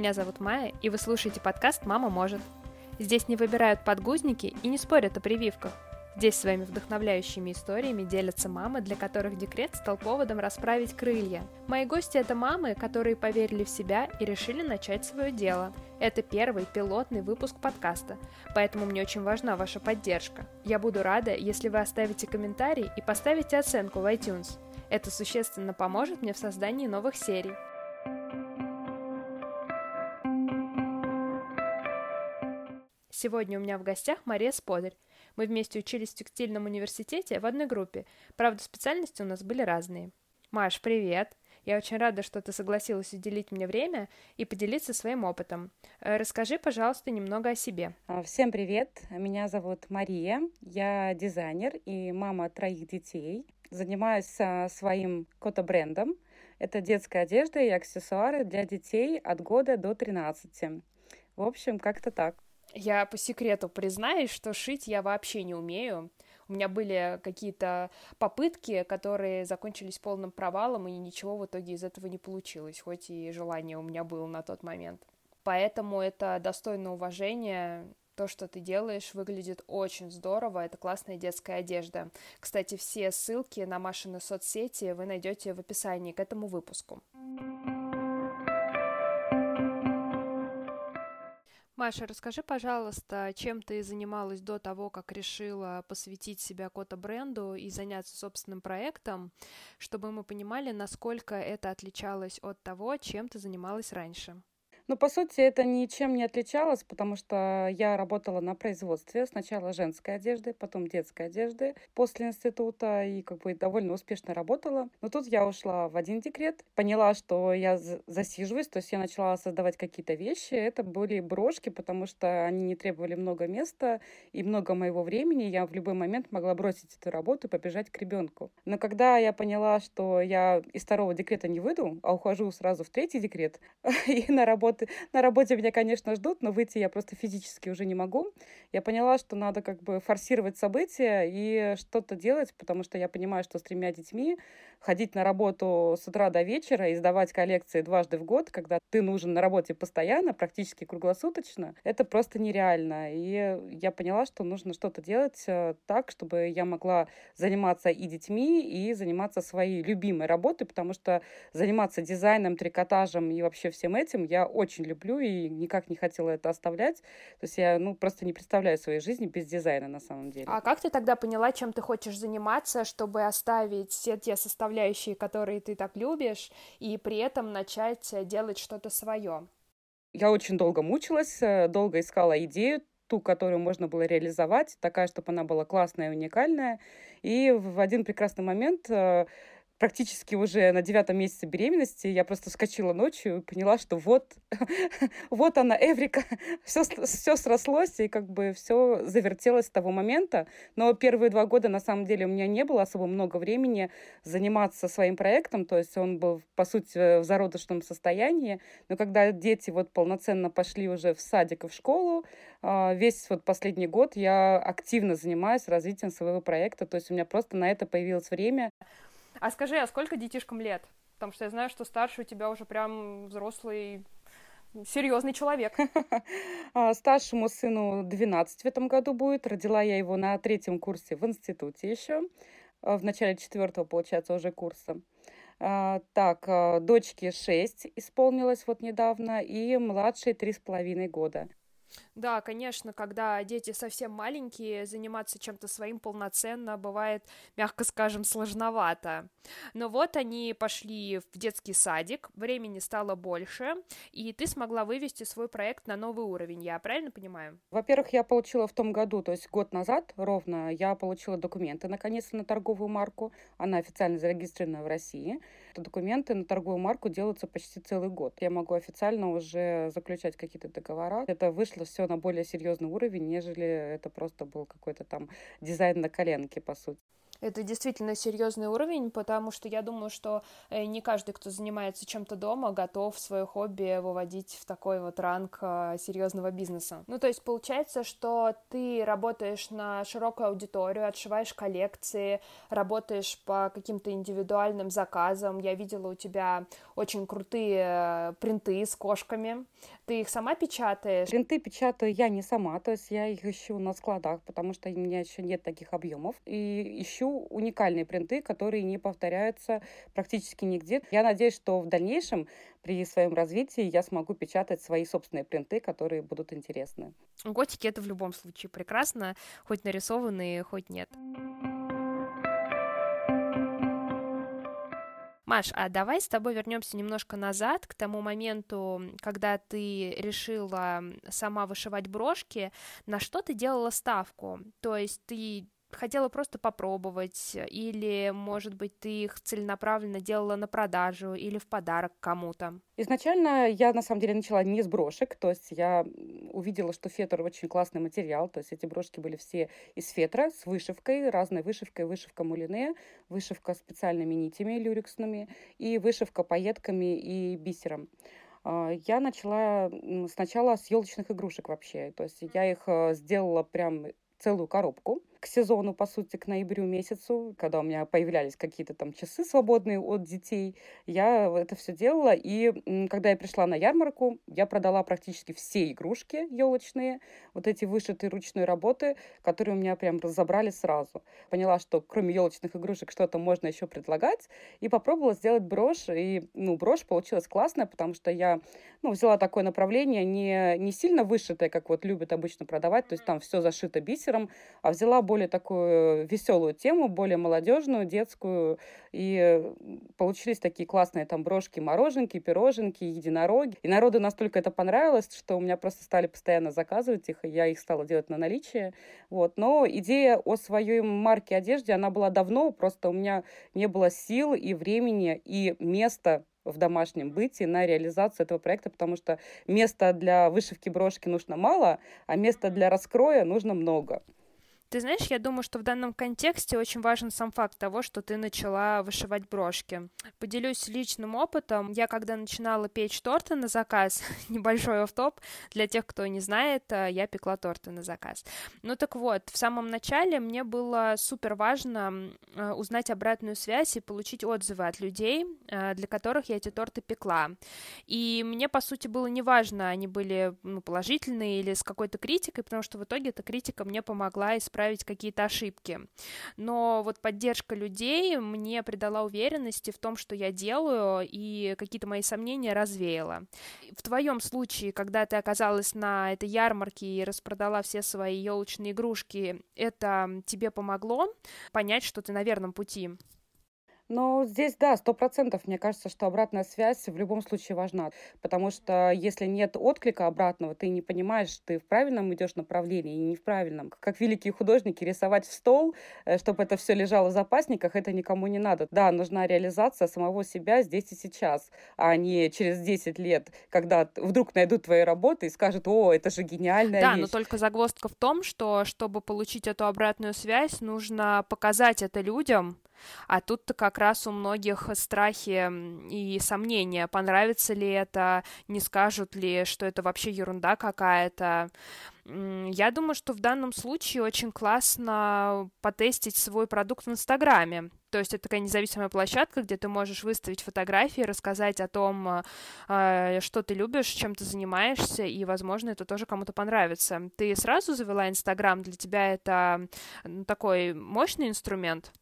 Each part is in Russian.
Меня зовут Майя, и вы слушаете подкаст «Мама может». Здесь не выбирают подгузники и не спорят о прививках. Здесь своими вдохновляющими историями делятся мамы, для которых декрет стал поводом расправить крылья. Мои гости – это мамы, которые поверили в себя и решили начать свое дело. Это первый пилотный выпуск подкаста, поэтому мне очень важна ваша поддержка. Я буду рада, если вы оставите комментарий и поставите оценку в iTunes. Это существенно поможет мне в создании новых серий. Сегодня у меня в гостях Мария Сподарь. Мы вместе учились в текстильном университете в одной группе. Правда, специальности у нас были разные. Маш, привет! Я очень рада, что ты согласилась уделить мне время и поделиться своим опытом. Э, расскажи, пожалуйста, немного о себе. А, всем привет! Меня зовут Мария. Я дизайнер и мама троих детей. Занимаюсь а, своим кота-брендом. Это детская одежда и аксессуары для детей от года до 13. В общем, как-то так. Я по секрету признаюсь, что шить я вообще не умею. У меня были какие-то попытки, которые закончились полным провалом, и ничего в итоге из этого не получилось, хоть и желание у меня было на тот момент. Поэтому это достойно уважения. То, что ты делаешь, выглядит очень здорово. Это классная детская одежда. Кстати, все ссылки на Машины соцсети вы найдете в описании к этому выпуску. Маша, расскажи, пожалуйста, чем ты занималась до того, как решила посвятить себя кота-бренду и заняться собственным проектом, чтобы мы понимали, насколько это отличалось от того, чем ты занималась раньше? Ну, по сути, это ничем не отличалось, потому что я работала на производстве. Сначала женской одежды, потом детской одежды после института и как бы довольно успешно работала. Но тут я ушла в один декрет, поняла, что я засиживаюсь, то есть я начала создавать какие-то вещи. Это были брошки, потому что они не требовали много места и много моего времени. Я в любой момент могла бросить эту работу и побежать к ребенку. Но когда я поняла, что я из второго декрета не выйду, а ухожу сразу в третий декрет и на работу работы. На работе меня, конечно, ждут, но выйти я просто физически уже не могу. Я поняла, что надо как бы форсировать события и что-то делать, потому что я понимаю, что с тремя детьми ходить на работу с утра до вечера и сдавать коллекции дважды в год, когда ты нужен на работе постоянно, практически круглосуточно, это просто нереально. И я поняла, что нужно что-то делать э, так, чтобы я могла заниматься и детьми, и заниматься своей любимой работой, потому что заниматься дизайном, трикотажем и вообще всем этим я очень люблю и никак не хотела это оставлять. То есть я, ну, просто не представляю своей жизни без дизайна на самом деле. А как ты тогда поняла, чем ты хочешь заниматься, чтобы оставить все те составляющие, которые ты так любишь, и при этом начать делать что-то свое? Я очень долго мучилась, э, долго искала идею, ту, которую можно было реализовать, такая, чтобы она была классная и уникальная. И в один прекрасный момент э, практически уже на девятом месяце беременности я просто вскочила ночью и поняла, что вот, вот она, Эврика, все, все срослось, и как бы все завертелось с того момента. Но первые два года, на самом деле, у меня не было особо много времени заниматься своим проектом, то есть он был, по сути, в зародышном состоянии. Но когда дети вот полноценно пошли уже в садик и в школу, а, весь вот последний год я активно занимаюсь развитием своего проекта, то есть у меня просто на это появилось время. А скажи, а сколько детишкам лет? Потому что я знаю, что старший у тебя уже прям взрослый серьезный человек. А, старшему сыну 12 в этом году будет. Родила я его на третьем курсе в институте еще. А, в начале четвертого, получается, уже курса. А, так, дочке 6 исполнилось вот недавно, и младшей три с половиной года. Да, конечно, когда дети совсем маленькие, заниматься чем-то своим полноценно бывает, мягко скажем, сложновато. Но вот они пошли в детский садик, времени стало больше, и ты смогла вывести свой проект на новый уровень, я правильно понимаю? Во-первых, я получила в том году, то есть год назад ровно, я получила документы наконец-то на торговую марку, она официально зарегистрирована в России. Документы на торговую марку делаются почти целый год. Я могу официально уже заключать какие-то договора. Это вышло все на более серьезный уровень, нежели это просто был какой-то там дизайн на коленке, по сути. Это действительно серьезный уровень, потому что я думаю, что э, не каждый, кто занимается чем-то дома, готов свое хобби выводить в такой вот ранг э, серьезного бизнеса. Ну, то есть получается, что ты работаешь на широкую аудиторию, отшиваешь коллекции, работаешь по каким-то индивидуальным заказам. Я видела у тебя очень крутые э, принты с кошками. Ты их сама печатаешь? Принты печатаю я не сама, то есть я их ищу на складах, потому что у меня еще нет таких объемов. И ищу уникальные принты, которые не повторяются практически нигде. Я надеюсь, что в дальнейшем при своем развитии я смогу печатать свои собственные принты, которые будут интересны. Готики это в любом случае прекрасно, хоть нарисованные, хоть нет. Маш, а давай с тобой вернемся немножко назад, к тому моменту, когда ты решила сама вышивать брошки. На что ты делала ставку? То есть ты хотела просто попробовать, или, может быть, ты их целенаправленно делала на продажу или в подарок кому-то? Изначально я, на самом деле, начала не с брошек, то есть я увидела, что фетр очень классный материал, то есть эти брошки были все из фетра с вышивкой, разной вышивкой, вышивка мулине, вышивка специальными нитями люрексными и вышивка пайетками и бисером а, я начала сначала с елочных игрушек вообще. То есть я их э, сделала прям целую коробку к сезону, по сути, к ноябрю месяцу, когда у меня появлялись какие-то там часы свободные от детей, я это все делала. И когда я пришла на ярмарку, я продала практически все игрушки елочные, вот эти вышитые ручной работы, которые у меня прям разобрали сразу. Поняла, что кроме елочных игрушек что-то можно еще предлагать, и попробовала сделать брошь. И, ну, брошь получилась классная, потому что я, ну, взяла такое направление не, не сильно вышитое, как вот любят обычно продавать, то есть там все зашито бисером, а взяла более такую веселую тему, более молодежную, детскую. И получились такие классные там брошки, мороженки, пироженки, единороги. И народу настолько это понравилось, что у меня просто стали постоянно заказывать их, и я их стала делать на наличие. Вот. Но идея о своей марке одежды, она была давно, просто у меня не было сил и времени, и места в домашнем быте на реализацию этого проекта, потому что места для вышивки брошки нужно мало, а места для раскроя нужно много. Ты знаешь, я думаю, что в данном контексте очень важен сам факт того, что ты начала вышивать брошки. Поделюсь личным опытом. Я когда начинала печь торты на заказ, небольшой оф-топ, для тех, кто не знает, э, я пекла торты на заказ. Ну так вот, в самом начале мне было супер важно э, узнать обратную связь и получить отзывы от людей, э, для которых я эти торты пекла. И мне, по сути, было неважно, они были ну, положительные или с какой-то критикой, потому что в итоге эта критика мне помогла исправить исправить какие-то ошибки. Но вот поддержка людей мне придала уверенности в том, что я делаю, и какие-то мои сомнения развеяла. В твоем случае, когда ты оказалась на этой ярмарке и распродала все свои елочные игрушки, это тебе помогло понять, что ты на верном пути? Ну, здесь, да, сто процентов. Мне кажется, что обратная связь в любом случае важна. Потому что если нет отклика обратного, ты не понимаешь, ты в правильном идешь направлении и не в правильном. Как великие художники, рисовать в стол, э, чтобы это все лежало в запасниках, это никому не надо. Да, нужна реализация самого себя здесь и сейчас, а не через 10 лет, когда вдруг найдут твои работы и скажут, о, это же гениальная да, вещь. но только загвоздка в том, что чтобы получить эту обратную связь, нужно показать это людям, а тут-то как раз у многих страхи и сомнения, понравится ли это, не скажут ли, что это вообще ерунда какая-то. Я думаю, что в данном случае очень классно потестить свой продукт в Инстаграме. То есть это такая независимая площадка, где ты можешь выставить фотографии, рассказать о том, а, что ты любишь, чем ты занимаешься, и, возможно, это тоже кому-то понравится. Ты сразу завела Инстаграм, для тебя это такой мощный инструмент?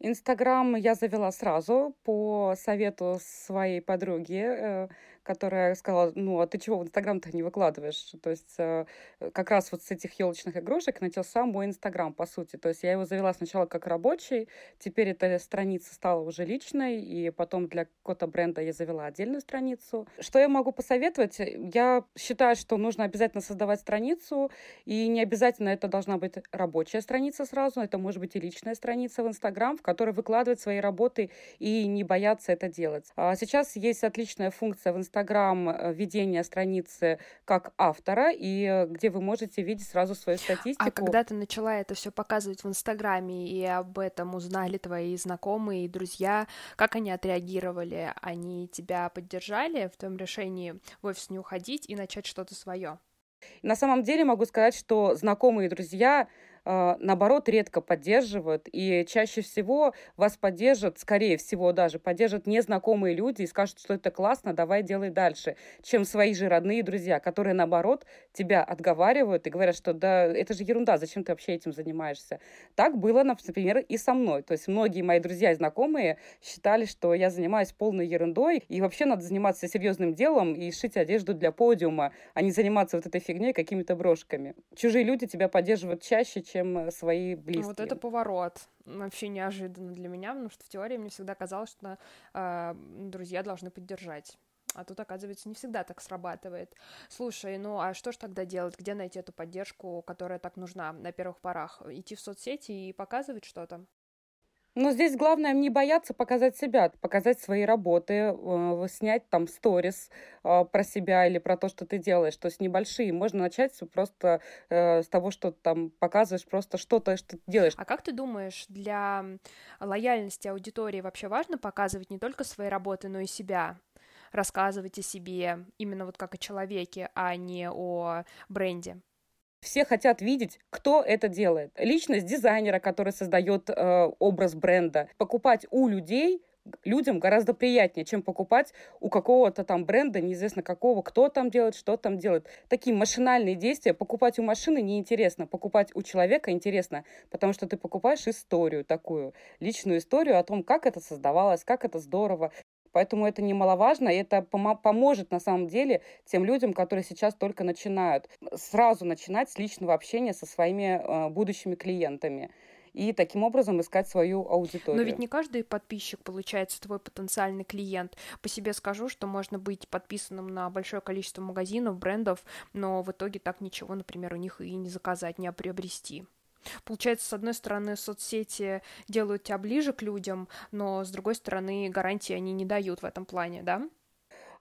Инстаграм я завела сразу по совету своей подруги, э, которая сказала, ну, а ты чего в Инстаграм-то не выкладываешь? То есть э, как раз вот с этих елочных игрушек начался мой Инстаграм, по сути. То есть я его завела сначала как рабочий, теперь эта страница стала уже личной, и потом для кота бренда я завела отдельную страницу. Что я могу посоветовать? Я считаю, что нужно обязательно создавать страницу, и не обязательно это должна быть рабочая страница сразу, это может быть и личная страница в Инстаграм, в которой выкладывать свои работы и не бояться это делать. А сейчас есть отличная функция в Инстаграме, Инстаграм э, ведение страницы как автора, и где вы можете видеть сразу свою статистику. А когда ты начала это все показывать в Инстаграме, и об этом узнали твои знакомые и друзья, как они отреагировали? Они тебя поддержали в твоем решении в офис не уходить и начать что-то свое? На самом деле могу сказать, что знакомые и друзья а, наоборот, редко поддерживают, и чаще всего вас поддержат, скорее всего даже, поддержат незнакомые люди и скажут, что это классно, давай делай дальше, чем свои же родные друзья, которые, наоборот, тебя отговаривают и говорят, что да, это же ерунда, зачем ты вообще этим занимаешься. Так было, например, и со мной. То есть многие мои друзья и знакомые считали, что я занимаюсь полной ерундой, и вообще надо заниматься серьезным делом и шить одежду для подиума, а не заниматься вот этой фигней какими-то брошками. Чужие люди тебя поддерживают чаще, чем э, свои близкие. Вот это поворот. Вообще неожиданно для меня, потому что в теории мне всегда казалось, что э, друзья должны поддержать. А тут, оказывается, не всегда так срабатывает. Слушай, ну а что ж тогда делать? Где найти эту поддержку, которая так нужна на первых порах? Идти в соцсети и показывать что-то? Но здесь главное не бояться показать себя, показать свои работы, э, снять там сторис э, про себя или про то, что ты делаешь. То есть небольшие. Можно начать просто э, с того, что там показываешь просто что-то, что ты делаешь. А как ты думаешь, для лояльности аудитории вообще важно показывать не только свои работы, но и себя? рассказывать о себе именно вот как о человеке, а не о бренде? Все хотят видеть, кто это делает. Личность дизайнера, который создает э, образ бренда. Покупать у людей людям гораздо приятнее, чем покупать у какого-то там бренда, неизвестно какого, кто там делает, что там делает. Такие машинальные действия. Покупать у машины неинтересно, покупать у человека интересно, потому что ты покупаешь историю такую, личную историю о том, как это создавалось, как это здорово. Поэтому это немаловажно, и это пом- поможет на самом деле тем людям, которые сейчас только начинают. Сразу начинать с личного общения со своими э, будущими клиентами и таким образом искать свою аудиторию. Но ведь не каждый подписчик получается твой потенциальный клиент. По себе скажу, что можно быть подписанным на большое количество магазинов, брендов, но в итоге так ничего, например, у них и не заказать, не приобрести. Получается, с одной стороны, соцсети делают тебя ближе к людям, но с другой стороны, гарантии они не дают в этом плане, да?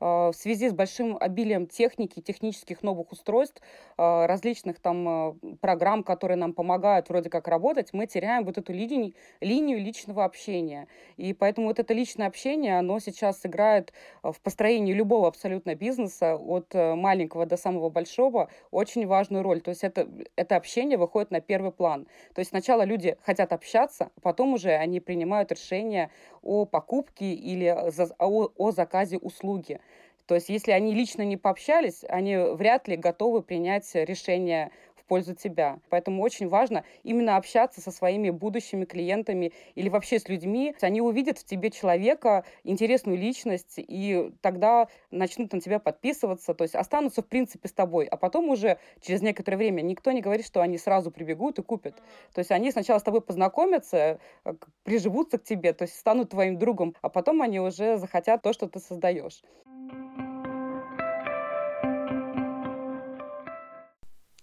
А, в связи с большим обилием техники, технических новых устройств, а, различных там а, программ, которые нам помогают вроде как работать, мы теряем вот эту линию, линию личного общения. И поэтому вот это личное общение, оно сейчас играет в построении любого абсолютно бизнеса, от маленького до самого большого, очень важную роль. То есть это, это общение выходит на первый план. То есть сначала люди хотят общаться, потом уже они принимают решение о покупке или о, о заказе услуги. То есть, если они лично не пообщались, они вряд ли готовы принять решение в пользу тебя. Поэтому очень важно именно общаться со своими будущими клиентами или вообще с людьми. Они увидят в тебе человека, интересную личность, и тогда начнут на тебя подписываться, то есть останутся в принципе с тобой, а потом уже через некоторое время никто не говорит, что они сразу прибегут и купят. То есть они сначала с тобой познакомятся, э, приживутся к тебе, то есть станут твоим другом, а потом они уже захотят то, что ты создаешь.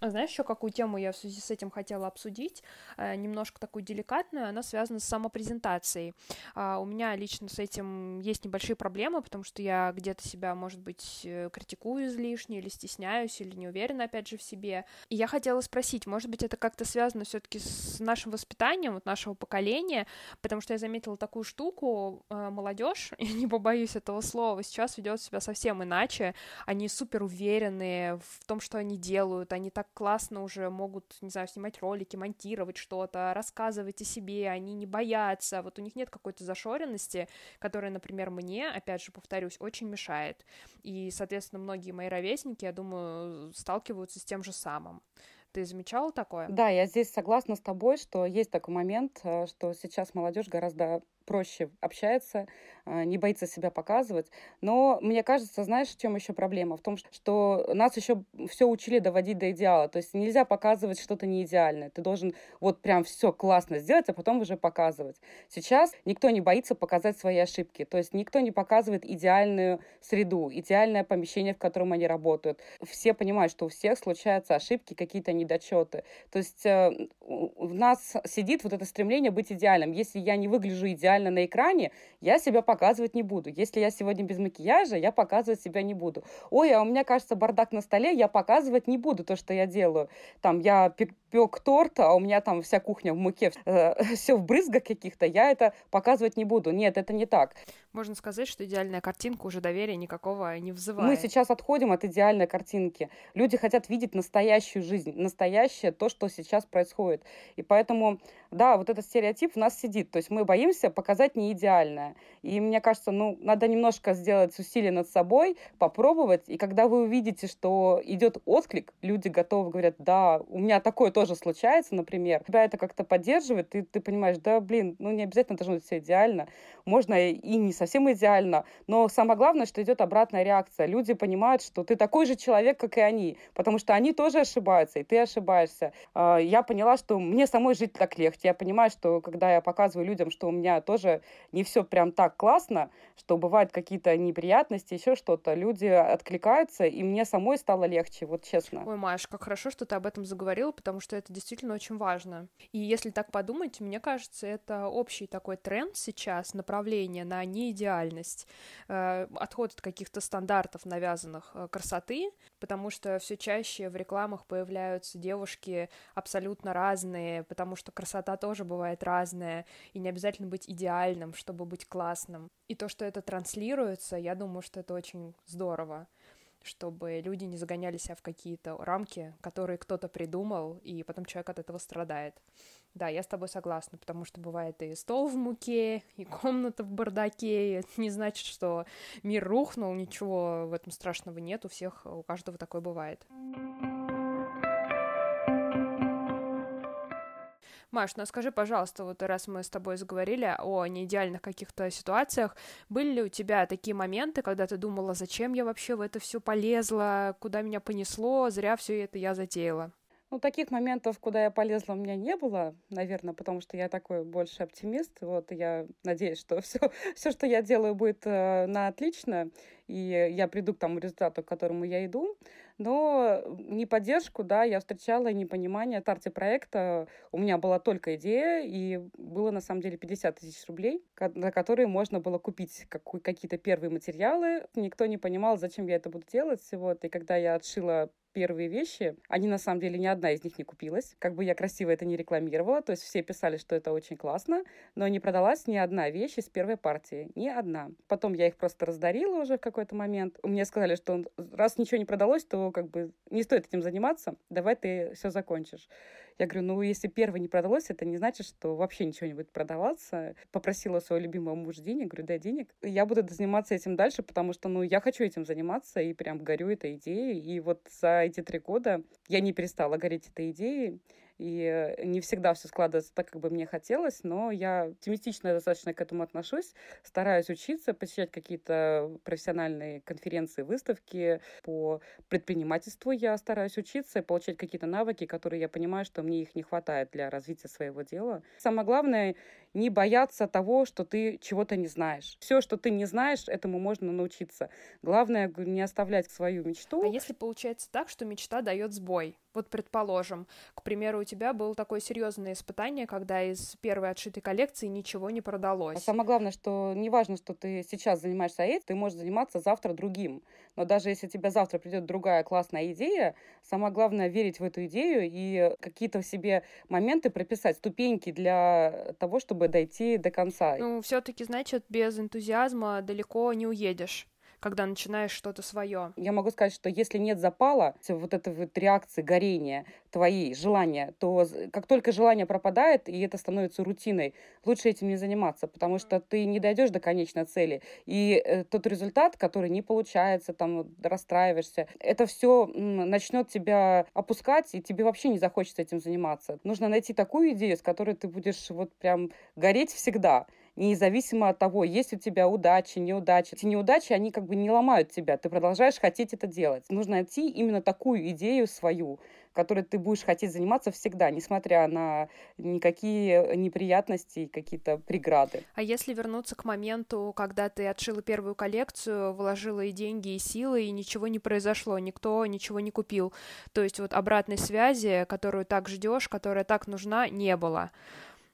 Знаешь, еще какую тему я в связи с этим хотела обсудить, э, немножко такую деликатную, она связана с самопрезентацией. Э, у меня лично с этим есть небольшие проблемы, потому что я где-то себя, может быть, э, критикую излишне, или стесняюсь, или не уверена, опять же, в себе. И я хотела спросить, может быть, это как-то связано все-таки с нашим воспитанием, вот нашего поколения, потому что я заметила такую штуку, э, молодежь, я не побоюсь этого слова, сейчас ведет себя совсем иначе, они супер уверенные в том, что они делают, они так классно уже могут, не знаю, снимать ролики, монтировать что-то, рассказывать о себе, они не боятся, вот у них нет какой-то зашоренности, которая, например, мне, опять же, повторюсь, очень мешает. И, соответственно, многие мои ровесники, я думаю, сталкиваются с тем же самым. Ты замечала такое? Да, я здесь согласна с тобой, что есть такой момент, э, что сейчас молодежь гораздо проще общается, а, не боится себя показывать. Но мне кажется, знаешь, в чем еще проблема? В том, что нас еще все учили доводить до идеала. То есть нельзя показывать что-то не идеальное. Ты должен вот прям все классно сделать, а потом уже показывать. Сейчас никто не боится показать свои ошибки. То есть никто не показывает идеальную среду, идеальное помещение, в котором они работают. Все понимают, что у всех случаются ошибки, какие-то недочеты. То есть э, в нас сидит вот это стремление быть идеальным. Если я не выгляжу идеально, идеально на экране, я себя показывать не буду. Если я сегодня без макияжа, я показывать себя не буду. Ой, а у меня, кажется, бардак на столе, я показывать не буду то, что я делаю. Там я пек торт, а у меня там вся кухня в муке, э, все в брызгах каких-то, я это показывать не буду. Нет, это не так. Можно сказать, что идеальная картинка уже доверия никакого не вызывает. Мы сейчас отходим от идеальной картинки. Люди хотят видеть настоящую жизнь, настоящее то, что сейчас происходит. И поэтому, да, вот этот стереотип в нас сидит. То есть мы боимся показать не идеальное. И мне кажется, ну, надо немножко сделать усилие над собой, попробовать. И когда вы увидите, что идет отклик, люди готовы, говорят, да, у меня такое тоже случается, например. Тебя это как-то поддерживает, и ты понимаешь, да, блин, ну не обязательно должно быть все идеально. Можно и не совсем идеально. Но самое главное, что идет обратная реакция. Люди понимают, что ты такой же человек, как и они, потому что они тоже ошибаются, и ты ошибаешься. А, я поняла, что мне самой жить так легче. Я понимаю, что когда я показываю людям, что у меня тоже не все прям так классно, что бывают какие-то неприятности, еще что-то, люди откликаются, и мне самой стало легче, вот честно. Ой, Маш, как хорошо, что ты об этом заговорила, потому что это действительно очень важно. И если так подумать, мне кажется, это общий такой тренд сейчас, направление на не идеальность, э, отход от каких-то стандартов навязанных э, красоты, потому что все чаще в рекламах появляются девушки абсолютно разные, потому что красота тоже бывает разная, и не обязательно быть идеальным, чтобы быть классным. И то, что это транслируется, я думаю, что это очень здорово чтобы люди не загоняли себя в какие-то рамки, которые кто-то придумал, и потом человек от этого страдает. Да, я с тобой согласна, потому что бывает и стол в муке, и комната в бардаке, и это не значит, что мир рухнул, ничего в этом страшного нет, у всех, у каждого такое бывает. Маш, ну а скажи, пожалуйста, вот раз мы с тобой заговорили о неидеальных каких-то ситуациях, были ли у тебя такие моменты, когда ты думала, зачем я вообще в это все полезла, куда меня понесло, зря все это я затеяла? Ну, таких моментов, куда я полезла, у меня не было, наверное, потому что я такой больше оптимист. Вот я надеюсь, что все, все что я делаю, будет э, на отлично, и я приду к тому результату, к которому я иду. Но не поддержку, да, я встречала непонимание. В старте проекта у меня была только идея, и было на самом деле 50 тысяч рублей, на которые можно было купить какие-то первые материалы. Никто не понимал, зачем я это буду делать. Вот. И когда я отшила первые вещи, они на самом деле ни одна из них не купилась. Как бы я красиво это не рекламировала, то есть все писали, что это очень классно, но не продалась ни одна вещь из первой партии, ни одна. Потом я их просто раздарила уже в какой-то момент. Мне сказали, что раз ничего не продалось, то как бы не стоит этим заниматься, давай ты все закончишь. Я говорю, ну, если первый не продалось, это не значит, что вообще ничего не будет продаваться. Попросила своего любимого мужа денег, говорю, дай денег. Я буду заниматься этим дальше, потому что, ну, я хочу этим заниматься и прям горю этой идеей. И вот за эти три года я не перестала гореть этой идеей и не всегда все складывается так, как бы мне хотелось, но я оптимистично достаточно к этому отношусь, стараюсь учиться, посещать какие-то профессиональные конференции, выставки по предпринимательству, я стараюсь учиться получать какие-то навыки, которые я понимаю, что мне их не хватает для развития своего дела. Самое главное, не бояться того, что ты чего-то не знаешь. Все, что ты не знаешь, этому можно научиться. Главное, не оставлять свою мечту. А если получается так, что мечта дает сбой? Вот, предположим, к примеру, у тебя было такое серьезное испытание, когда из первой отшитой коллекции ничего не продалось. А самое главное, что не важно, что ты сейчас занимаешься этим, ты можешь заниматься завтра другим. Но даже если у тебя завтра придет другая классная идея, самое главное верить в эту идею и какие-то в себе моменты прописать, ступеньки для того, чтобы дойти до конца. Ну, все-таки, значит, без энтузиазма далеко не уедешь когда начинаешь что-то свое. Я могу сказать, что если нет запала, вот этой вот реакции горения, твои желания, то как только желание пропадает, и это становится рутиной, лучше этим не заниматься, потому что ты не дойдешь до конечной цели. И э, тот результат, который не получается, там расстраиваешься, это все начнет тебя опускать, и тебе вообще не захочется этим заниматься. Нужно найти такую идею, с которой ты будешь вот прям гореть всегда независимо от того, есть у тебя удачи, неудачи. Эти неудачи, они как бы не ломают тебя, ты продолжаешь хотеть это делать. Нужно найти именно такую идею свою, которой ты будешь хотеть заниматься всегда, несмотря на никакие неприятности и какие-то преграды. А если вернуться к моменту, когда ты отшила первую коллекцию, вложила и деньги, и силы, и ничего не произошло, никто ничего не купил, то есть вот обратной связи, которую так ждешь, которая так нужна, не было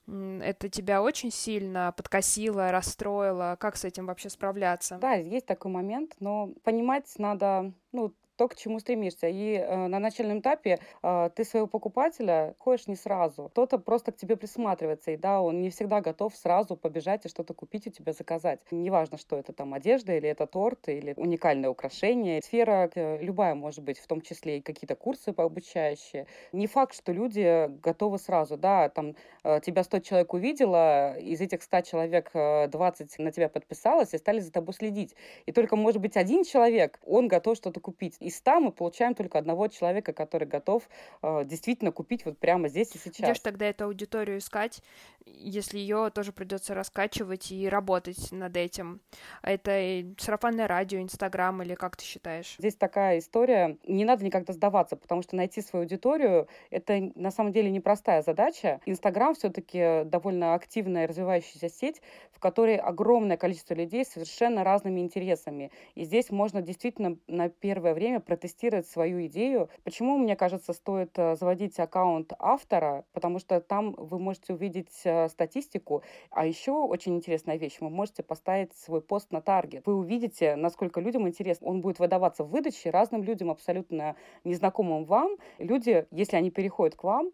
это тебя очень сильно подкосило, расстроило? Как с этим вообще справляться? Да, есть такой момент, но понимать надо, ну, то, к чему стремишься. И э, на начальном этапе э, ты своего покупателя ходишь не сразу. Кто-то просто к тебе присматривается, и да, он не всегда готов сразу побежать и что-то купить у тебя заказать. Неважно, что это там одежда, или это торт, или уникальное украшение. Сфера э, любая может быть, в том числе и какие-то курсы обучающие. Не факт, что люди готовы сразу, да, там э, тебя 100 человек увидела, из этих 100 человек 20 э, на тебя подписалось и стали за тобой следить. И только, может быть, один человек, он готов что-то купить из 100 мы получаем только одного человека, который готов э, действительно купить вот прямо здесь и сейчас. Где же тогда эту аудиторию искать, если ее тоже придется раскачивать и работать над этим? Это сарафанное радио, Инстаграм или как ты считаешь? Здесь такая история, не надо никогда сдаваться, потому что найти свою аудиторию — это на самом деле непростая задача. Инстаграм все-таки довольно активная развивающаяся сеть, в которой огромное количество людей с совершенно разными интересами. И здесь можно действительно на первое время время протестировать свою идею. Почему, мне кажется, стоит э, заводить аккаунт автора? Потому что там вы можете увидеть э, статистику. А еще очень интересная вещь. Вы можете поставить свой пост на таргет. Вы увидите, насколько людям интересно. Он будет выдаваться в выдаче разным людям, абсолютно незнакомым вам. Люди, если они переходят к вам,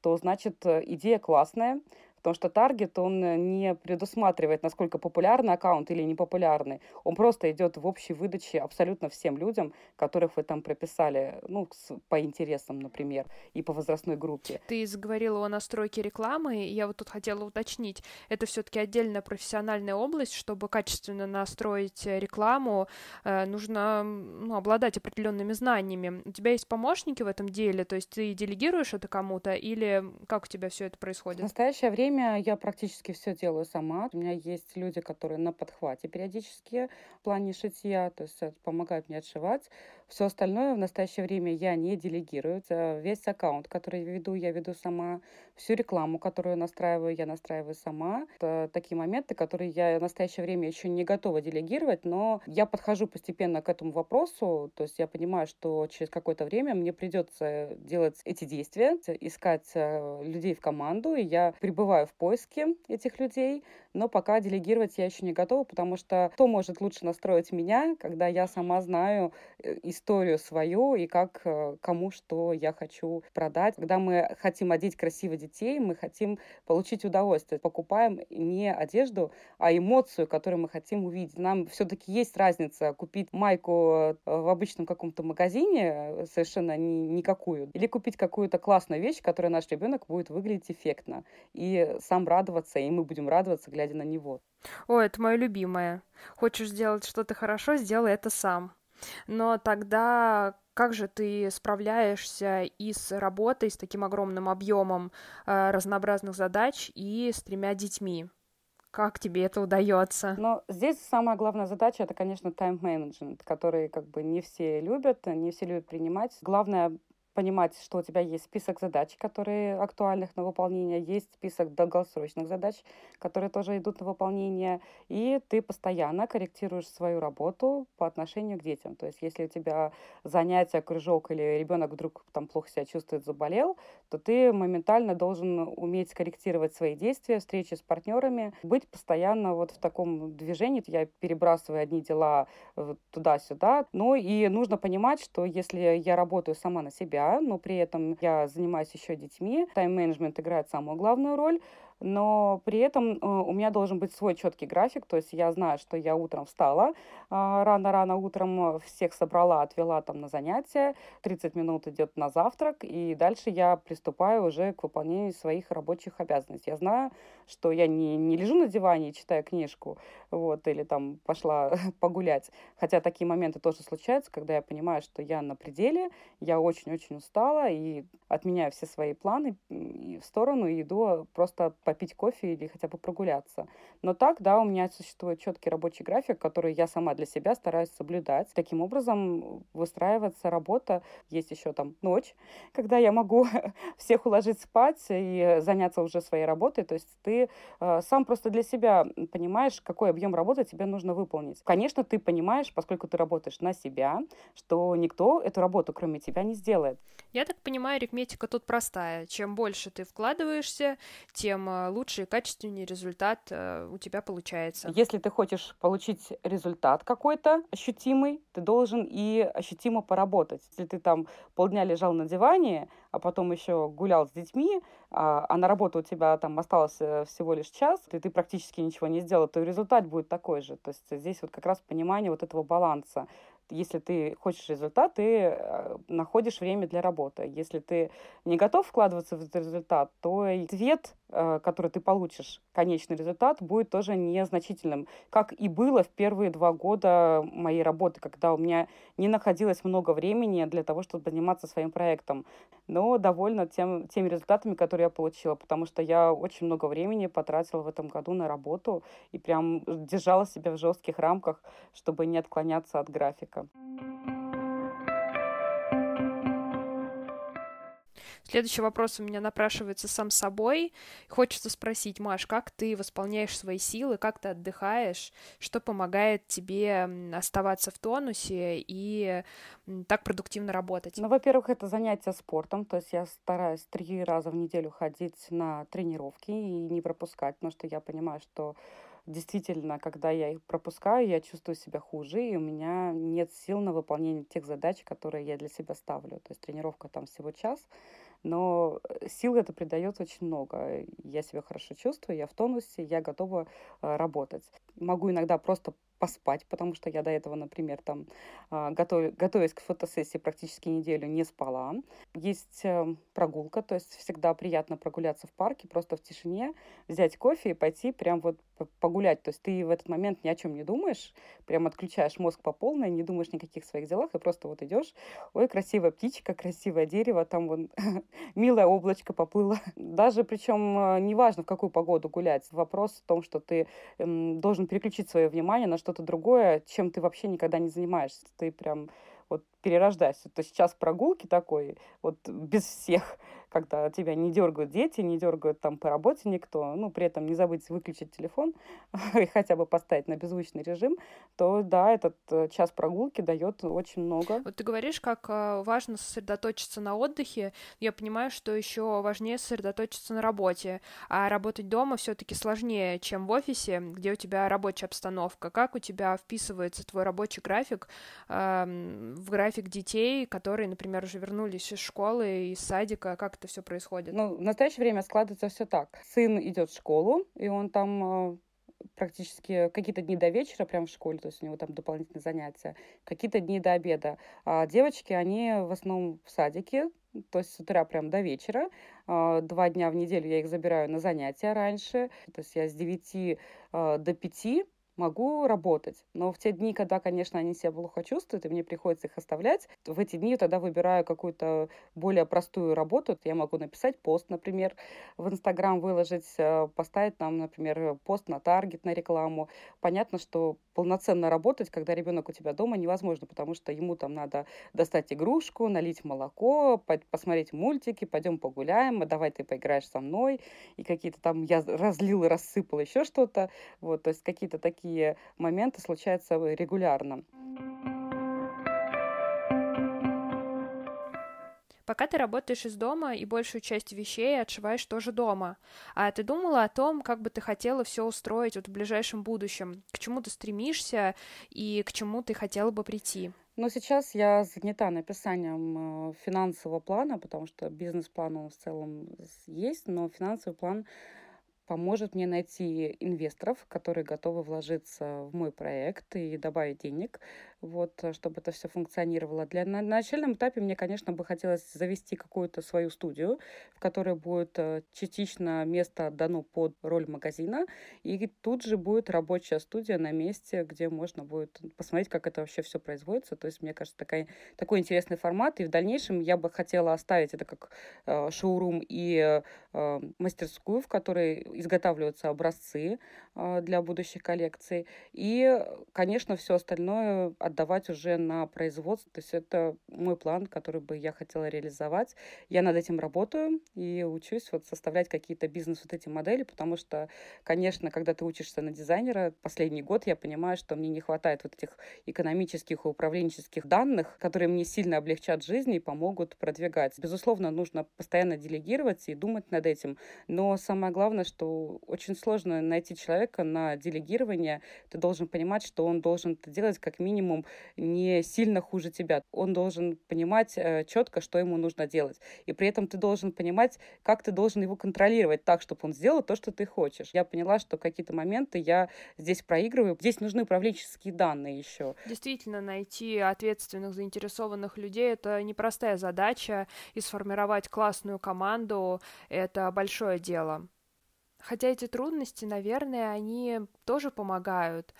то значит э, идея классная, Потому что таргет, он э, не предусматривает, насколько популярный аккаунт или непопулярный. Он просто идет в общей выдаче абсолютно всем людям, которых вы там прописали, ну, по интересам, например, и по возрастной группе. Ты заговорила о настройке рекламы, и я вот тут хотела уточнить. Это все таки отдельная профессиональная область, чтобы качественно настроить э, рекламу, э, нужно ну, обладать определенными знаниями. У тебя есть помощники в этом деле, то есть ты делегируешь это кому-то, или как у тебя все это происходит? В настоящее время время я практически все делаю сама. У меня есть люди, которые на подхвате периодически в плане шитья, то есть помогают мне отшивать. Все остальное в настоящее время я не делегирую. Весь аккаунт, который я веду, я веду сама. Всю рекламу, которую настраиваю, я настраиваю сама. Это такие моменты, которые я в настоящее время еще не готова делегировать, но я подхожу постепенно к этому вопросу. То есть я понимаю, что через какое-то время мне придется делать эти действия, искать э, людей в команду, и я пребываю в поиске этих людей, но пока делегировать я еще не готова, потому что кто может лучше настроить меня, когда я сама знаю э, историю свою и как э, кому что я хочу продать. Когда мы хотим одеть красиво детей, мы хотим получить удовольствие. Покупаем не одежду, а эмоцию, которую мы хотим увидеть. Нам все-таки есть разница купить майку э, в обычном каком-то магазине, совершенно ни, никакую, или купить какую-то классную вещь, которая наш ребенок будет выглядеть эффектно. И сам радоваться, и мы будем радоваться, глядя на него. О, это мое любимое. Хочешь сделать что-то хорошо, сделай это сам. Но тогда как же ты справляешься и с работой, с таким огромным объемом э, разнообразных задач и с тремя детьми? Как тебе это удается? Но здесь самая главная задача это, конечно, тайм-менеджмент, который как бы не все любят, не все любят принимать. Главное понимать, что у тебя есть список задач, которые актуальных на выполнение, есть список долгосрочных задач, которые тоже идут на выполнение, и ты постоянно корректируешь свою работу по отношению к детям. То есть если у тебя занятие, кружок или ребенок вдруг там плохо себя чувствует, заболел, то ты моментально должен уметь корректировать свои действия, встречи с партнерами, быть постоянно вот в таком движении. Я перебрасываю одни дела э, туда-сюда. Ну и нужно понимать, что если я работаю сама на себя, себя, но при этом я занимаюсь еще детьми. Тайм-менеджмент играет самую главную роль но при этом э, у меня должен быть свой четкий график, то есть я знаю, что я утром встала, а, рано-рано утром всех собрала, отвела там на занятия, 30 минут идет на завтрак, и дальше я приступаю уже к выполнению своих рабочих обязанностей. Я знаю, что я не, не лежу на диване и читаю книжку, вот, или там пошла погулять, хотя такие моменты тоже случаются, когда я понимаю, что я на пределе, я очень-очень устала, и отменяю все свои планы в сторону и иду просто попить кофе или хотя бы прогуляться. Но так, да, у меня существует четкий рабочий график, который я сама для себя стараюсь соблюдать. Таким образом выстраивается работа. Есть еще там ночь, когда я могу всех уложить спать и заняться уже своей работой. То есть ты э, сам просто для себя понимаешь, какой объем работы тебе нужно выполнить. Конечно, ты понимаешь, поскольку ты работаешь на себя, что никто эту работу, кроме тебя, не сделает. Я так понимаю, арифметика тут простая. Чем больше ты вкладываешься, тем э, лучше и качественнее результат э, у тебя получается. Если ты хочешь получить результат какой-то ощутимый, ты должен и ощутимо поработать. Если ты там полдня лежал на диване, а потом еще гулял с детьми, а, а на работу у тебя там остался всего лишь час, и ты практически ничего не сделал, то результат будет такой же. То есть здесь вот как раз понимание вот этого баланса если ты хочешь результат, ты э, находишь время для работы. Если ты не готов вкладываться в этот результат, то и ответ, э, который ты получишь, конечный результат, будет тоже незначительным. Как и было в первые два года моей работы, когда у меня не находилось много времени для того, чтобы заниматься своим проектом. Но довольна тем, теми результатами, которые я получила, потому что я очень много времени потратила в этом году на работу и прям держала себя в жестких рамках, чтобы не отклоняться от графика. Следующий вопрос у меня напрашивается сам собой. Хочется спросить, Маш, как ты восполняешь свои силы, как ты отдыхаешь, что помогает тебе оставаться в тонусе и так продуктивно работать? Ну, во-первых, это занятие спортом, то есть я стараюсь три раза в неделю ходить на тренировки и не пропускать, потому что я понимаю, что действительно, когда я их пропускаю, я чувствую себя хуже, и у меня нет сил на выполнение тех задач, которые я для себя ставлю. То есть тренировка там всего час, но э, сил это придает очень много. Я себя хорошо чувствую, я в тонусе, я готова э, работать. Могу иногда просто поспать, потому что я до этого, например, там, а, готов, готовясь к фотосессии практически неделю не спала. Есть э, прогулка, то есть всегда приятно прогуляться в парке, просто в тишине, взять кофе и пойти прям вот погулять. То есть ты в этот момент ни о чем не думаешь, прям отключаешь мозг по полной, не думаешь никаких своих делах, и просто вот идешь, ой, красивая птичка, красивое дерево, там вон милое облачко поплыло. Даже причем э, неважно, в какую погоду гулять, вопрос в том, что ты должен переключить свое внимание на что что-то другое, чем ты вообще никогда не занимаешься. Ты прям вот перерождаешься. То есть час прогулки такой, вот без всех, когда тебя не дергают дети, не дергают там по работе никто, ну, при этом не забыть выключить телефон и хотя бы поставить на беззвучный режим, то да, этот э, час прогулки дает очень много. Вот ты говоришь, как э, важно сосредоточиться на отдыхе. Я понимаю, что еще важнее сосредоточиться на работе, а работать дома все-таки сложнее, чем в офисе, где у тебя рабочая обстановка. Как у тебя вписывается твой рабочий график э, в график детей, которые, например, уже вернулись из школы, из садика? Как это все происходит? Ну, в настоящее время складывается все так. Сын идет в школу, и он там э, практически какие-то дни до вечера прям в школе, то есть у него там дополнительные занятия, какие-то дни до обеда. А девочки, они в основном в садике, то есть с утра прям до вечера. А, два дня в неделю я их забираю на занятия раньше. То есть я с 9 э, до 5 могу работать. Но в те дни, когда, конечно, они себя плохо чувствуют, и мне приходится их оставлять, в эти дни тогда выбираю какую-то более простую работу. Я могу написать пост, например, в Инстаграм выложить, э, поставить там, например, пост на таргет, на рекламу. Понятно, что полноценно работать, когда ребенок у тебя дома, невозможно, потому что ему там надо достать игрушку, налить молоко, посмотреть мультики, пойдем погуляем, а давай ты поиграешь со мной, и какие-то там я разлил и рассыпал еще что-то. Вот, то есть какие-то такие моменты случаются регулярно. Пока ты работаешь из дома и большую часть вещей отшиваешь тоже дома. А ты думала о том, как бы ты хотела все устроить вот в ближайшем будущем? К чему ты стремишься и к чему ты хотела бы прийти? Но сейчас я занята написанием э, финансового плана, потому что бизнес-план он в целом есть, но финансовый план поможет мне найти инвесторов, которые готовы вложиться в мой проект и добавить денег вот, э, чтобы это все функционировало. Для, на, на начальном этапе мне, конечно, бы хотелось завести какую-то свою студию, в которой будет э, частично место отдано под роль магазина, и тут же будет рабочая студия на месте, где можно будет посмотреть, как это вообще все производится. То есть, мне кажется, такая, такой интересный формат, и в дальнейшем я бы хотела оставить это как э, шоурум и э, мастерскую, в которой изготавливаются образцы, э, для будущих коллекций. И, конечно, все остальное отдавать уже на производство. То есть это мой план, который бы я хотела реализовать. Я над этим работаю и учусь вот составлять какие-то бизнес вот эти модели, потому что, конечно, когда ты учишься на дизайнера, последний год я понимаю, что мне не хватает вот этих экономических и управленческих данных, которые мне сильно облегчат жизнь и помогут продвигать. Безусловно, нужно постоянно делегировать и думать над этим, но самое главное, что очень сложно найти человека на делегирование. Ты должен понимать, что он должен это делать как минимум не сильно хуже тебя. Он должен понимать э, четко, что ему нужно делать. И при этом ты должен понимать, как ты должен его контролировать так, чтобы он сделал то, что ты хочешь. Я поняла, что какие-то моменты я здесь проигрываю. Здесь нужны управленческие данные еще. Действительно, найти ответственных, заинтересованных людей — это непростая задача, и сформировать классную команду — это большое дело. Хотя эти трудности, наверное, они тоже помогают,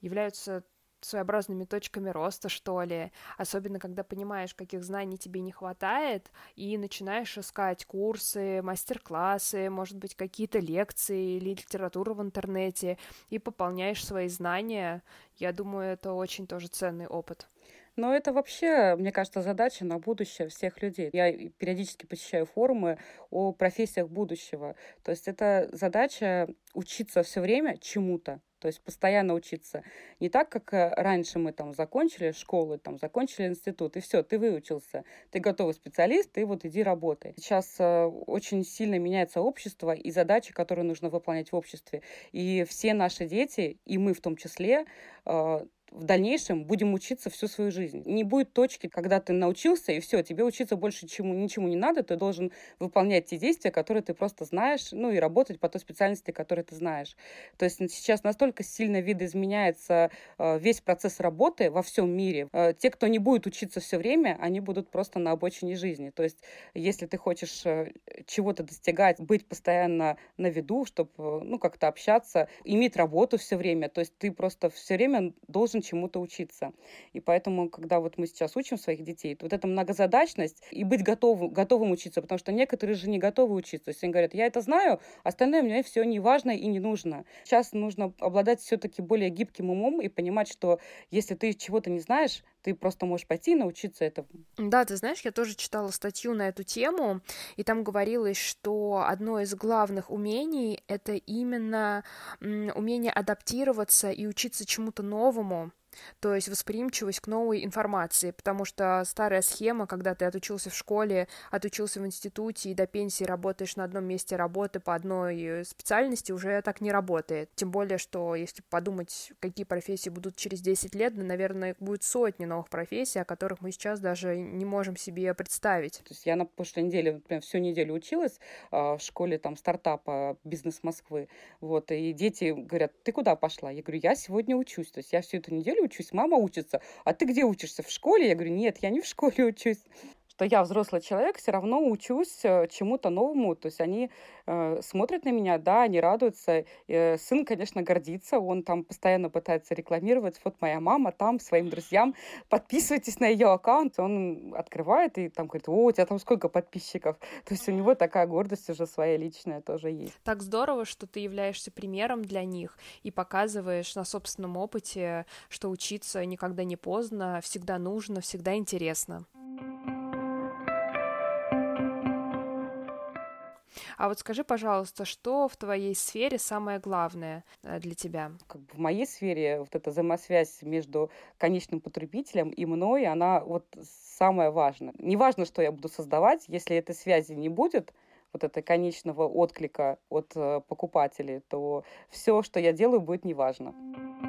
являются своеобразными точками роста, что ли, особенно когда понимаешь, каких знаний тебе не хватает, и начинаешь искать курсы, мастер-классы, может быть, какие-то лекции или литературу в интернете, и пополняешь свои знания. Я думаю, это очень тоже ценный опыт. Но это вообще, мне кажется, задача на будущее всех людей. Я периодически посещаю форумы о профессиях будущего. То есть это задача учиться все время чему-то. То есть постоянно учиться. Не так, как э, раньше мы там закончили школу, там закончили институт, и все, ты выучился, ты готовый специалист, ты вот иди работай. Сейчас э, очень сильно меняется общество и задачи, которые нужно выполнять в обществе. И все наши дети, и мы в том числе, э, в дальнейшем будем учиться всю свою жизнь. Не будет точки, когда ты научился, и все, тебе учиться больше чему, ничему не надо, ты должен выполнять те действия, которые ты просто знаешь, ну и работать по той специальности, которую ты знаешь. То есть сейчас настолько сильно видоизменяется э, весь процесс работы во всем мире. Э, те, кто не будет учиться все время, они будут просто на обочине жизни. То есть если ты хочешь э, чего-то достигать, быть постоянно на виду, чтобы ну, как-то общаться, иметь работу все время, то есть ты просто все время должен чему-то учиться. И поэтому, когда вот мы сейчас учим своих детей, то вот эта многозадачность и быть готовым, готовым учиться, потому что некоторые же не готовы учиться. То есть они говорят, я это знаю, остальное мне все не важно и не нужно. Сейчас нужно обладать все-таки более гибким умом и понимать, что если ты чего-то не знаешь, ты просто можешь пойти и научиться этому. Да, ты знаешь, я тоже читала статью на эту тему, и там говорилось, что одно из главных умений — это именно умение адаптироваться и учиться чему-то новому, то есть восприимчивость к новой информации, потому что старая схема, когда ты отучился в школе, отучился в институте и до пенсии работаешь на одном месте работы по одной специальности, уже так не работает. Тем более, что если подумать, какие профессии будут через 10 лет, наверное, будет сотни новых профессий, о которых мы сейчас даже не можем себе представить. То есть я на прошлой неделе, например, всю неделю училась э, в школе там стартапа «Бизнес Москвы», вот, и дети говорят, ты куда пошла? Я говорю, я сегодня учусь, то есть я всю эту неделю учусь, мама учится. А ты где учишься? В школе? Я говорю, нет, я не в школе учусь что я взрослый человек, все равно учусь э, чему-то новому. То есть они э, смотрят на меня, да, они радуются. Э, сын, конечно, гордится, он там постоянно пытается рекламировать. Вот моя мама там своим друзьям, подписывайтесь на ее аккаунт. Он открывает и там говорит, о, у тебя там сколько подписчиков. То есть у него такая гордость уже своя личная тоже есть. Так здорово, что ты являешься примером для них и показываешь на собственном опыте, что учиться никогда не поздно, всегда нужно, всегда интересно. А вот скажи, пожалуйста, что в твоей сфере самое главное э, для тебя? В моей сфере вот эта взаимосвязь между конечным потребителем и мной, она вот самое важное. Не важно, что я буду создавать, если этой связи не будет, вот этого конечного отклика от э, покупателей, то все, что я делаю, будет неважно. и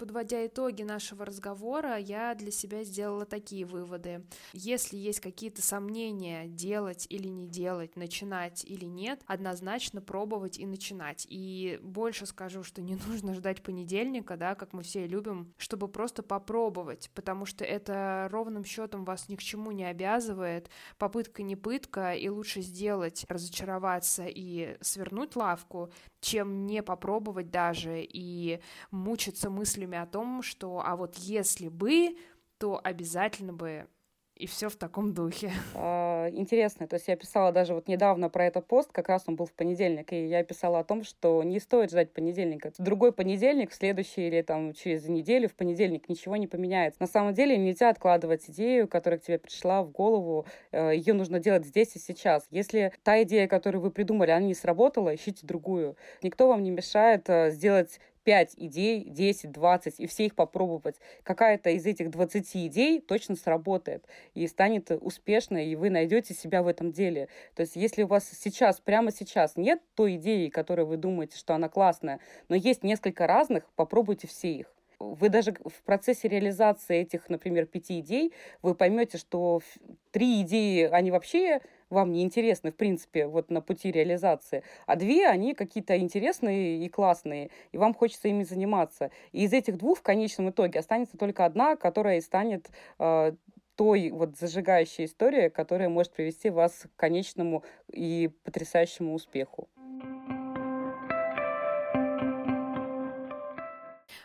подводя итоги нашего разговора, я для себя сделала такие выводы. Если есть какие-то сомнения, делать или не делать, начинать или нет, однозначно пробовать и начинать. И больше скажу, что не нужно ждать понедельника, да, как мы все любим, чтобы просто попробовать, потому что это ровным счетом вас ни к чему не обязывает. Попытка не пытка, и лучше сделать, разочароваться и свернуть лавку, чем не попробовать даже и мучиться мыслями о том, что а вот если бы, то обязательно бы и все в таком духе. А, интересно, то есть я писала даже вот недавно про этот пост, как раз он был в понедельник, и я писала о том, что не стоит ждать понедельника. Другой понедельник, в следующий или там через неделю в понедельник ничего не поменяется. На самом деле нельзя откладывать идею, которая к тебе пришла в голову, э, ее нужно делать здесь и сейчас. Если та идея, которую вы придумали, она не сработала, ищите другую. Никто вам не мешает э, сделать 5 идей, 10, 20, и все их попробовать. Какая-то из этих 20 идей точно сработает и станет успешной, и вы найдете себя в этом деле. То есть если у вас сейчас, прямо сейчас нет той идеи, которой вы думаете, что она классная, но есть несколько разных, попробуйте все их вы даже в процессе реализации этих, например, пяти идей, вы поймете, что три идеи, они вообще вам не интересны, в принципе, вот на пути реализации, а две, они какие-то интересные и классные, и вам хочется ими заниматься. И из этих двух в конечном итоге останется только одна, которая и станет э, той вот зажигающей историей, которая может привести вас к конечному и потрясающему успеху.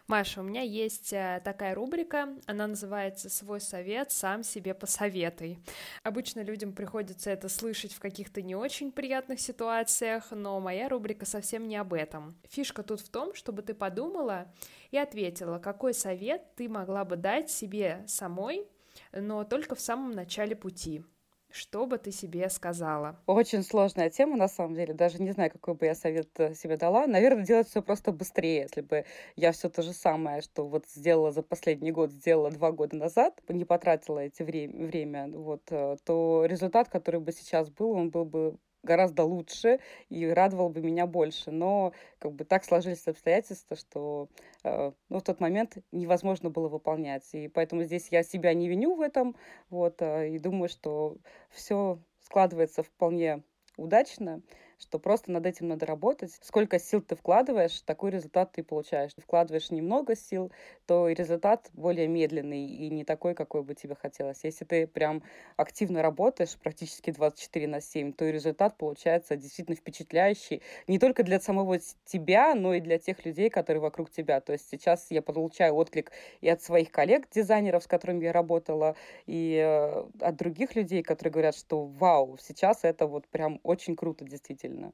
Маша, у меня есть э, такая рубрика, она называется «Свой совет, сам себе посоветуй». Обычно людям приходится это слышать в каких-то не очень приятных ситуациях, но моя рубрика совсем не об этом. Фишка тут в том, чтобы ты подумала и ответила, какой совет ты могла бы дать себе самой, но только в самом начале пути. Что бы ты себе сказала? Очень сложная тема, на самом деле. Даже не знаю, какой бы я совет э, себе дала. Наверное, делать все просто быстрее. Если бы я все то же самое, что вот сделала за последний год, сделала два года назад, не потратила эти время, время вот, э, то результат, который бы сейчас был, он был бы гораздо лучше и радовал бы меня больше. Но как бы так сложились обстоятельства, что э, ну, в тот момент невозможно было выполнять. И поэтому здесь я себя не виню в этом. Вот, э, и думаю, что все складывается вполне удачно что просто над этим надо работать. Сколько сил ты вкладываешь, такой результат ты получаешь. Вкладываешь немного сил, то и результат более медленный и не такой, какой бы тебе хотелось. Если ты прям активно работаешь, практически 24 на 7, то и результат получается действительно впечатляющий. Не только для самого тебя, но и для тех людей, которые вокруг тебя. То есть сейчас я получаю отклик и от своих коллег, дизайнеров, с которыми я работала, и э, от других людей, которые говорят, что вау, сейчас это вот прям очень круто, действительно действительно.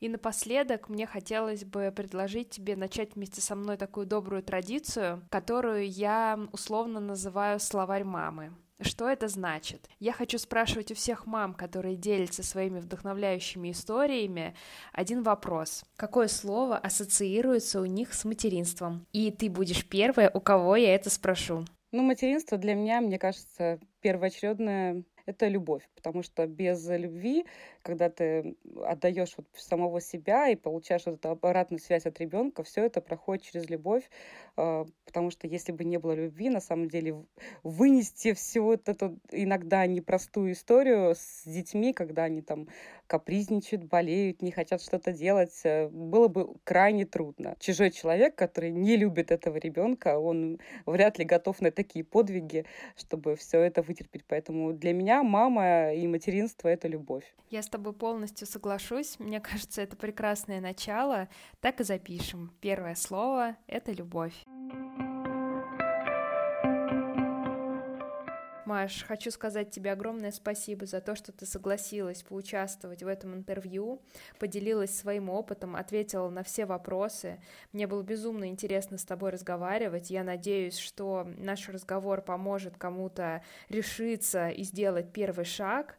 И напоследок мне хотелось бы предложить тебе начать вместе со мной такую добрую традицию, которую я условно называю словарь мамы. Что это значит? Я хочу спрашивать у всех мам, которые делятся своими вдохновляющими историями, один вопрос. Какое слово ассоциируется у них с материнством? И ты будешь первая, у кого я это спрошу. Ну, материнство для меня, мне кажется, первоочередное это любовь, потому что без любви, когда ты отдаешь вот самого себя и получаешь вот эту обратную связь от ребенка, все это проходит через любовь, а, потому что если бы не было любви, на самом деле вынести всю вот эту иногда непростую историю с детьми, когда они там капризничают, болеют, не хотят что-то делать, э, было бы крайне трудно. Чужой человек, который не любит этого ребенка, он вряд ли готов на такие подвиги, чтобы все это вытерпеть. Поэтому для меня мама и материнство — это любовь. Я тобой полностью соглашусь. Мне кажется, это прекрасное начало. Так и запишем. Первое слово — это любовь. Маш, хочу сказать тебе огромное спасибо за то, что ты согласилась поучаствовать в этом интервью, поделилась своим опытом, ответила на все вопросы. Мне было безумно интересно с тобой разговаривать. Я надеюсь, что наш разговор поможет кому-то решиться и сделать первый шаг.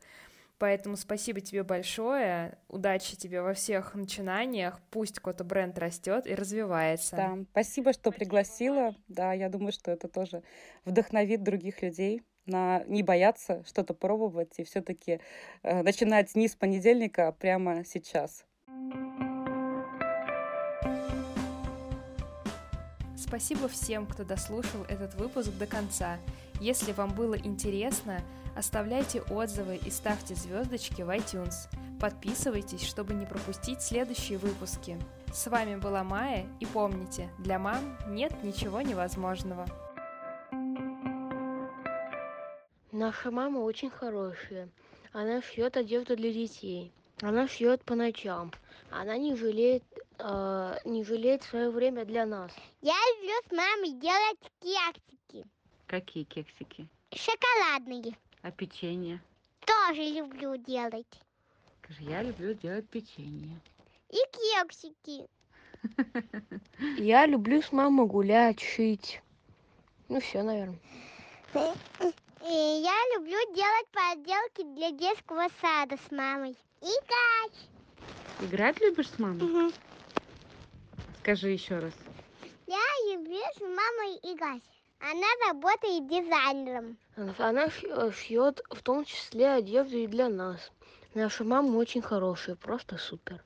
Поэтому спасибо тебе большое, удачи тебе во всех начинаниях, пусть какой-то бренд растет и развивается. Да, спасибо, что пригласила. Да, я думаю, что это тоже вдохновит других людей на не бояться что-то пробовать и все-таки э, начинать не с понедельника, а прямо сейчас. Спасибо всем, кто дослушал этот выпуск до конца. Если вам было интересно, оставляйте отзывы и ставьте звездочки в iTunes. Подписывайтесь, чтобы не пропустить следующие выпуски. С вами была Майя, и помните, для мам нет ничего невозможного. Наша мама очень хорошая. Она шьет одежду для детей. Она шьет по ночам. Она не жалеет э, не жалеть свое время для нас. Я люблю с мамой делать кексики. Какие кексики? Шоколадные. А печенье? Тоже люблю делать. Скажи, я люблю делать печенье. И кексики. Я люблю с мамой гулять, шить. Ну все, наверное. И я люблю делать поделки для детского сада с мамой. Играть. Играть любишь с мамой? Мгм. Скажи еще раз. Я люблю с мамой играть. Она работает дизайнером. Она, она шьет в том числе одежду и для нас. Наша мама очень хорошая, просто супер.